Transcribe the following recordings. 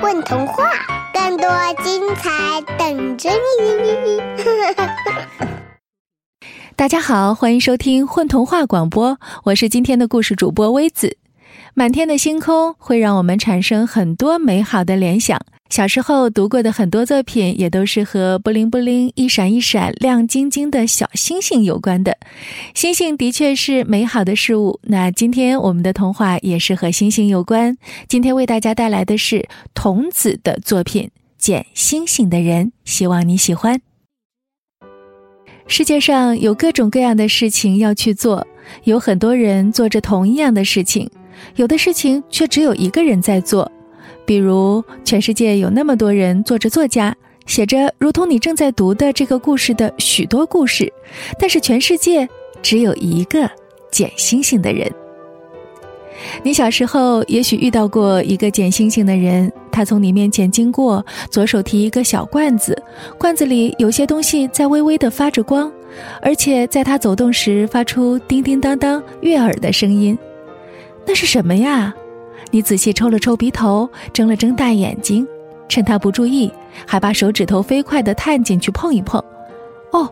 问童话，更多精彩等着你！大家好，欢迎收听混童话广播，我是今天的故事主播微子。满天的星空会让我们产生很多美好的联想。小时候读过的很多作品，也都是和布灵布灵、一闪一闪、亮晶晶的小星星有关的。星星的确是美好的事物。那今天我们的童话也是和星星有关。今天为大家带来的是童子的作品《捡星星的人》，希望你喜欢。世界上有各种各样的事情要去做，有很多人做着同一样的事情，有的事情却只有一个人在做。比如，全世界有那么多人做着作家，写着如同你正在读的这个故事的许多故事，但是全世界只有一个捡星星的人。你小时候也许遇到过一个捡星星的人，他从你面前经过，左手提一个小罐子，罐子里有些东西在微微的发着光，而且在他走动时发出叮叮当当悦耳的声音。那是什么呀？你仔细抽了抽鼻头，睁了睁大眼睛，趁他不注意，还把手指头飞快地探进去碰一碰。哦，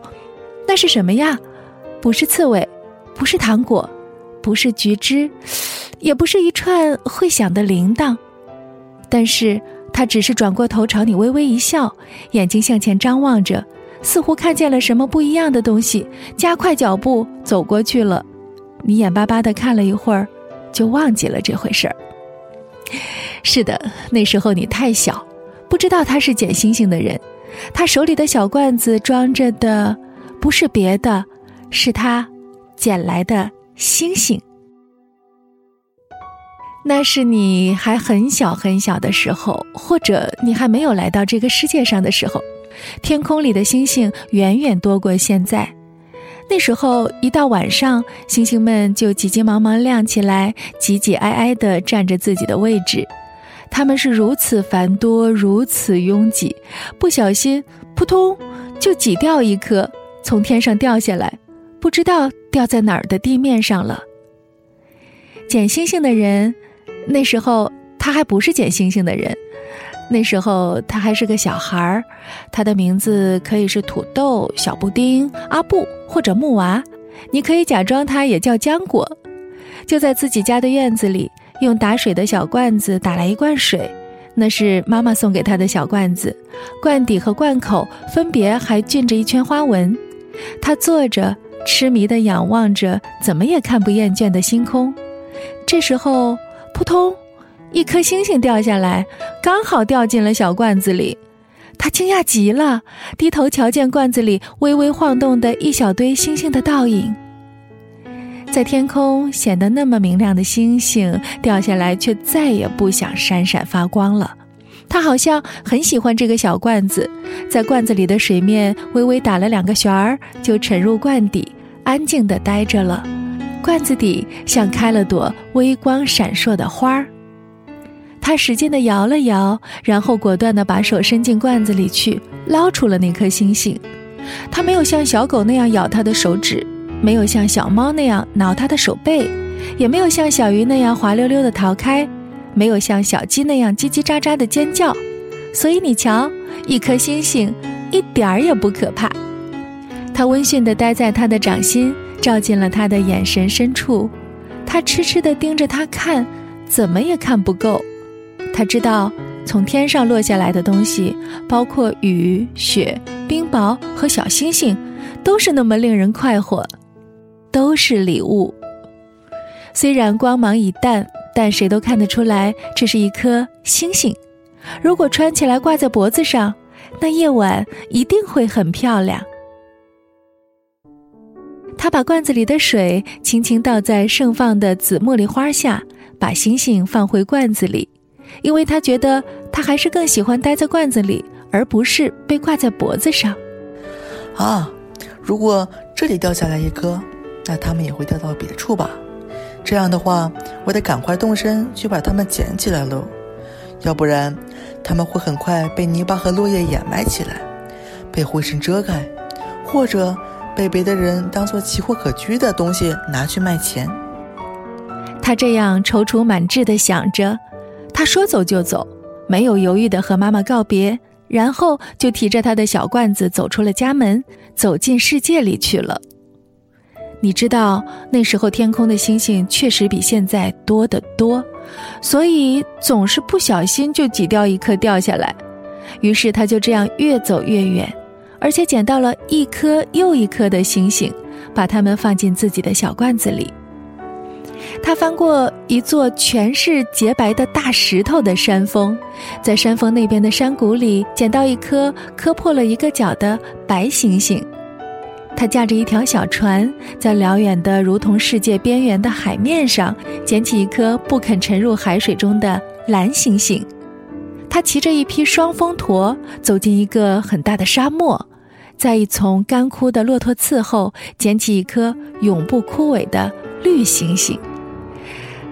那是什么呀？不是刺猬，不是糖果，不是橘汁，也不是一串会响的铃铛。但是他只是转过头朝你微微一笑，眼睛向前张望着，似乎看见了什么不一样的东西，加快脚步走过去了。你眼巴巴地看了一会儿，就忘记了这回事儿。是的，那时候你太小，不知道他是捡星星的人。他手里的小罐子装着的不是别的，是他捡来的星星。那是你还很小很小的时候，或者你还没有来到这个世界上的时候，天空里的星星远远多过现在。那时候一到晚上，星星们就急急忙忙亮起来，挤挤挨挨地占着自己的位置。他们是如此繁多，如此拥挤，不小心扑通就挤掉一颗，从天上掉下来，不知道掉在哪儿的地面上了。捡星星的人，那时候他还不是捡星星的人。那时候他还是个小孩儿，他的名字可以是土豆、小布丁、阿布或者木娃，你可以假装他也叫浆果。就在自己家的院子里，用打水的小罐子打来一罐水，那是妈妈送给他的小罐子，罐底和罐口分别还浸着一圈花纹。他坐着，痴迷地仰望着怎么也看不厌倦的星空。这时候，扑通。一颗星星掉下来，刚好掉进了小罐子里。他惊讶极了，低头瞧见罐子里微微晃动的一小堆星星的倒影。在天空显得那么明亮的星星掉下来，却再也不想闪闪发光了。他好像很喜欢这个小罐子，在罐子里的水面微微打了两个旋儿，就沉入罐底，安静地待着了。罐子底像开了朵微光闪烁的花儿。他使劲地摇了摇，然后果断地把手伸进罐子里去，捞出了那颗星星。他没有像小狗那样咬他的手指，没有像小猫那样挠他的手背，也没有像小鱼那样滑溜溜地逃开，没有像小鸡那样叽叽喳喳地尖叫。所以你瞧，一颗星星一点儿也不可怕。他温驯地待在他的掌心，照进了他的眼神深处。他痴痴地盯着他看，怎么也看不够。他知道，从天上落下来的东西，包括雨、雪、冰雹和小星星，都是那么令人快活，都是礼物。虽然光芒已淡，但谁都看得出来，这是一颗星星。如果穿起来挂在脖子上，那夜晚一定会很漂亮。他把罐子里的水轻轻倒在盛放的紫茉莉花下，把星星放回罐子里。因为他觉得他还是更喜欢待在罐子里，而不是被挂在脖子上。啊，如果这里掉下来一颗，那它们也会掉到别处吧？这样的话，我得赶快动身去把它们捡起来喽，要不然它们会很快被泥巴和落叶掩埋起来，被灰尘遮盖，或者被别的人当做奇货可居的东西拿去卖钱。他这样踌躇满志地想着。他说走就走，没有犹豫地和妈妈告别，然后就提着他的小罐子走出了家门，走进世界里去了。你知道那时候天空的星星确实比现在多得多，所以总是不小心就挤掉一颗掉下来。于是他就这样越走越远，而且捡到了一颗又一颗的星星，把它们放进自己的小罐子里。他翻过一座全是洁白的大石头的山峰，在山峰那边的山谷里捡到一颗磕破了一个角的白星星。他驾着一条小船，在辽远的如同世界边缘的海面上捡起一颗不肯沉入海水中的蓝星星。他骑着一匹双峰驼，走进一个很大的沙漠，在一丛干枯的骆驼刺后捡起一颗永不枯萎的绿星星。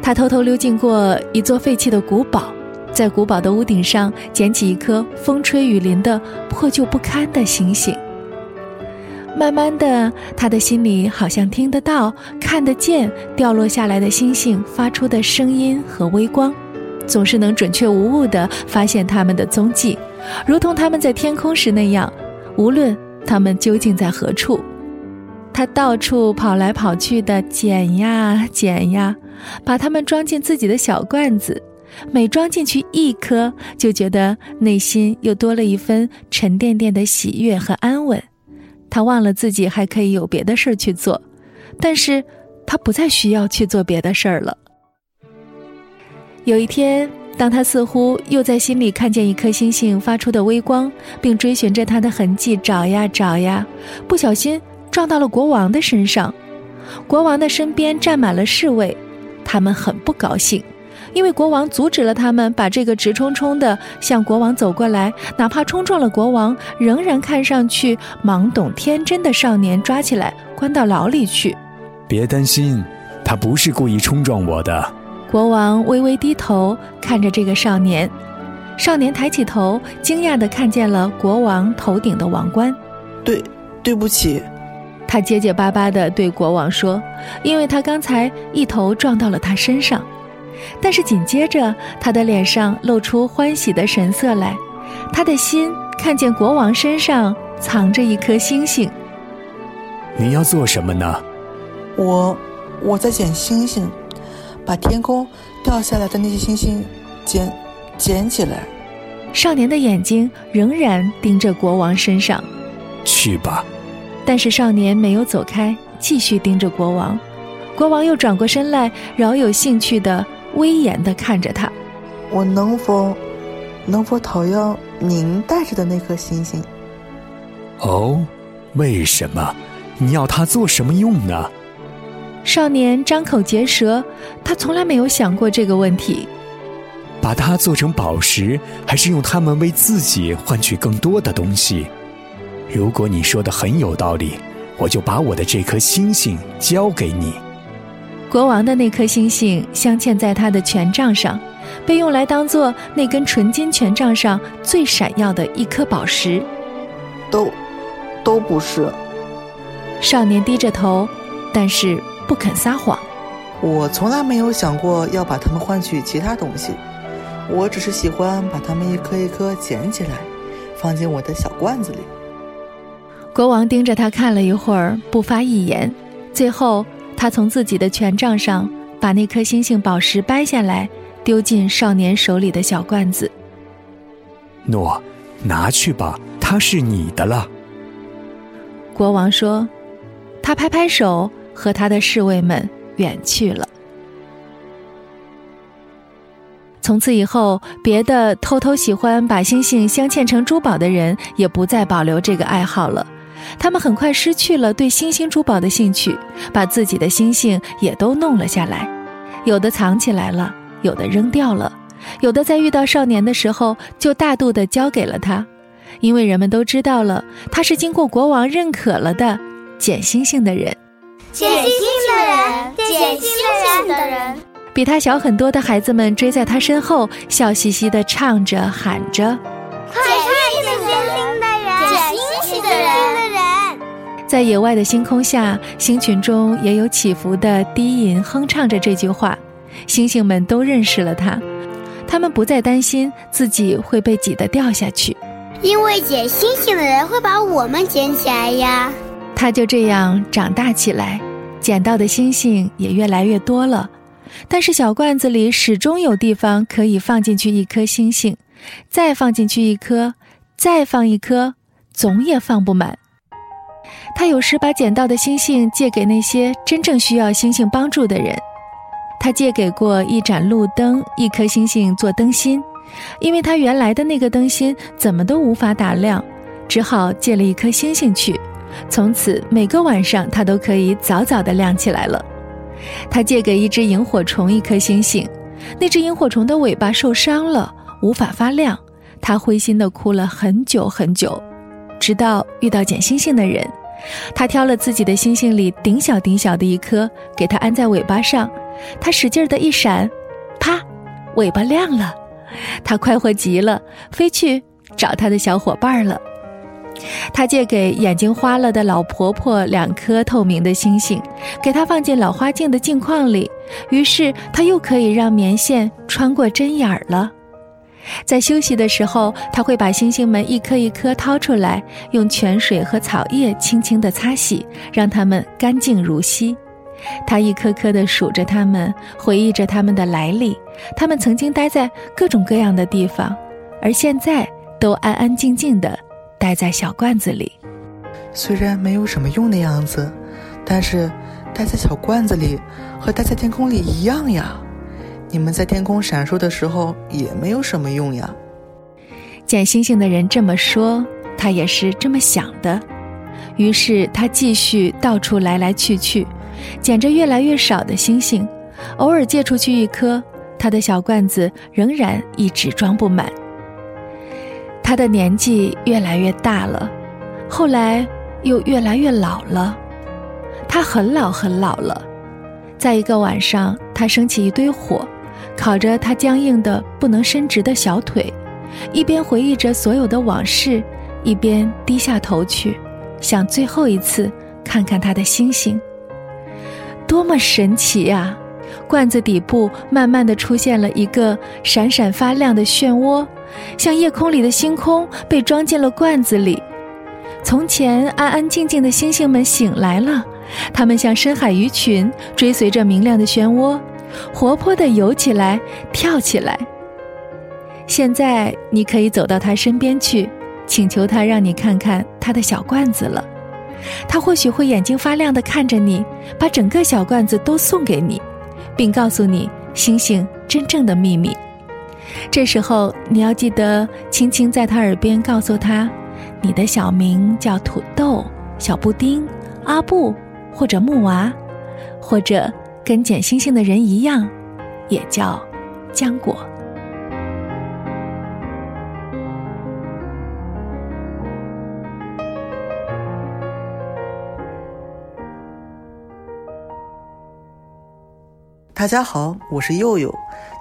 他偷偷溜进过一座废弃的古堡，在古堡的屋顶上捡起一颗风吹雨淋的破旧不堪的星星。慢慢的，他的心里好像听得到、看得见掉落下来的星星发出的声音和微光，总是能准确无误地发现它们的踪迹，如同他们在天空时那样，无论他们究竟在何处。他到处跑来跑去的捡呀捡呀，把它们装进自己的小罐子。每装进去一颗，就觉得内心又多了一分沉甸甸的喜悦和安稳。他忘了自己还可以有别的事儿去做，但是他不再需要去做别的事儿了。有一天，当他似乎又在心里看见一颗星星发出的微光，并追寻着它的痕迹找呀找呀，不小心。撞到了国王的身上，国王的身边站满了侍卫，他们很不高兴，因为国王阻止了他们把这个直冲冲的向国王走过来，哪怕冲撞了国王，仍然看上去懵懂天真的少年抓起来关到牢里去。别担心，他不是故意冲撞我的。国王微微低头看着这个少年，少年抬起头，惊讶地看见了国王头顶的王冠。对，对不起。他结结巴巴地对国王说：“因为他刚才一头撞到了他身上。”但是紧接着，他的脸上露出欢喜的神色来，他的心看见国王身上藏着一颗星星。你要做什么呢？我，我在捡星星，把天空掉下来的那些星星捡捡起来。少年的眼睛仍然盯着国王身上。去吧。但是少年没有走开，继续盯着国王。国王又转过身来，饶有兴趣的、威严的看着他。我能否，能否讨要您带着的那颗星星？哦，为什么？你要它做什么用呢？少年张口结舌，他从来没有想过这个问题。把它做成宝石，还是用它们为自己换取更多的东西？如果你说的很有道理，我就把我的这颗星星交给你。国王的那颗星星镶嵌在他的权杖上，被用来当做那根纯金权杖上最闪耀的一颗宝石。都，都不是。少年低着头，但是不肯撒谎。我从来没有想过要把它们换取其他东西，我只是喜欢把它们一颗一颗捡起来，放进我的小罐子里。国王盯着他看了一会儿，不发一言。最后，他从自己的权杖上把那颗星星宝石掰下来，丢进少年手里的小罐子。诺，拿去吧，它是你的了。国王说，他拍拍手，和他的侍卫们远去了。从此以后，别的偷偷喜欢把星星镶嵌成珠宝的人，也不再保留这个爱好了。他们很快失去了对星星珠宝的兴趣，把自己的星星也都弄了下来，有的藏起来了，有的扔掉了，有的在遇到少年的时候就大度地交给了他，因为人们都知道了他是经过国王认可了的捡星星的人。捡星星的人，捡星星的人。比他小很多的孩子们追在他身后，笑嘻嘻地唱着喊着。在野外的星空下，星群中也有起伏的低吟哼唱着这句话。星星们都认识了它，它们不再担心自己会被挤得掉下去，因为捡星星的人会把我们捡起来呀。它就这样长大起来，捡到的星星也越来越多了。但是小罐子里始终有地方可以放进去一颗星星，再放进去一颗，再放一颗，总也放不满。他有时把捡到的星星借给那些真正需要星星帮助的人。他借给过一盏路灯、一颗星星做灯芯，因为他原来的那个灯芯怎么都无法打亮，只好借了一颗星星去。从此每个晚上他都可以早早的亮起来了。他借给一只萤火虫一颗星星，那只萤火虫的尾巴受伤了，无法发亮。他灰心的哭了很久很久，直到遇到捡星星的人。他挑了自己的星星里顶小顶小的一颗，给它安在尾巴上。他使劲的一闪，啪，尾巴亮了。他快活极了，飞去找他的小伙伴了。他借给眼睛花了的老婆婆两颗透明的星星，给她放进老花镜的镜框里，于是她又可以让棉线穿过针眼儿了。在休息的时候，他会把星星们一颗一颗掏出来，用泉水和草叶轻轻地擦洗，让它们干净如昔。他一颗颗地数着它们，回忆着它们的来历。它们曾经待在各种各样的地方，而现在都安安静静地待在小罐子里。虽然没有什么用的样子，但是待在小罐子里和待在天空里一样呀。你们在天空闪烁的时候也没有什么用呀。捡星星的人这么说，他也是这么想的。于是他继续到处来来去去，捡着越来越少的星星，偶尔借出去一颗，他的小罐子仍然一直装不满。他的年纪越来越大了，后来又越来越老了，他很老很老了。在一个晚上，他升起一堆火。烤着他僵硬的不能伸直的小腿，一边回忆着所有的往事，一边低下头去，想最后一次看看他的星星。多么神奇呀！罐子底部慢慢的出现了一个闪闪发亮的漩涡，像夜空里的星空被装进了罐子里。从前安安静静的星星们醒来了，它们像深海鱼群，追随着明亮的漩涡。活泼地游起来，跳起来。现在你可以走到他身边去，请求他让你看看他的小罐子了。他或许会眼睛发亮地看着你，把整个小罐子都送给你，并告诉你星星真正的秘密。这时候你要记得轻轻在他耳边告诉他，你的小名叫土豆、小布丁、阿布或者木娃，或者。跟捡星星的人一样，也叫浆果。大家好，我是佑佑，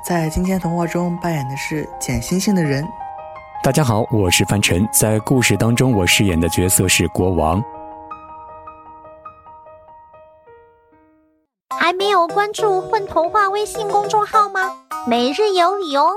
在今天童话中扮演的是捡星星的人。大家好，我是范晨，在故事当中我饰演的角色是国王。没有关注“混童话”微信公众号吗？每日有礼哦！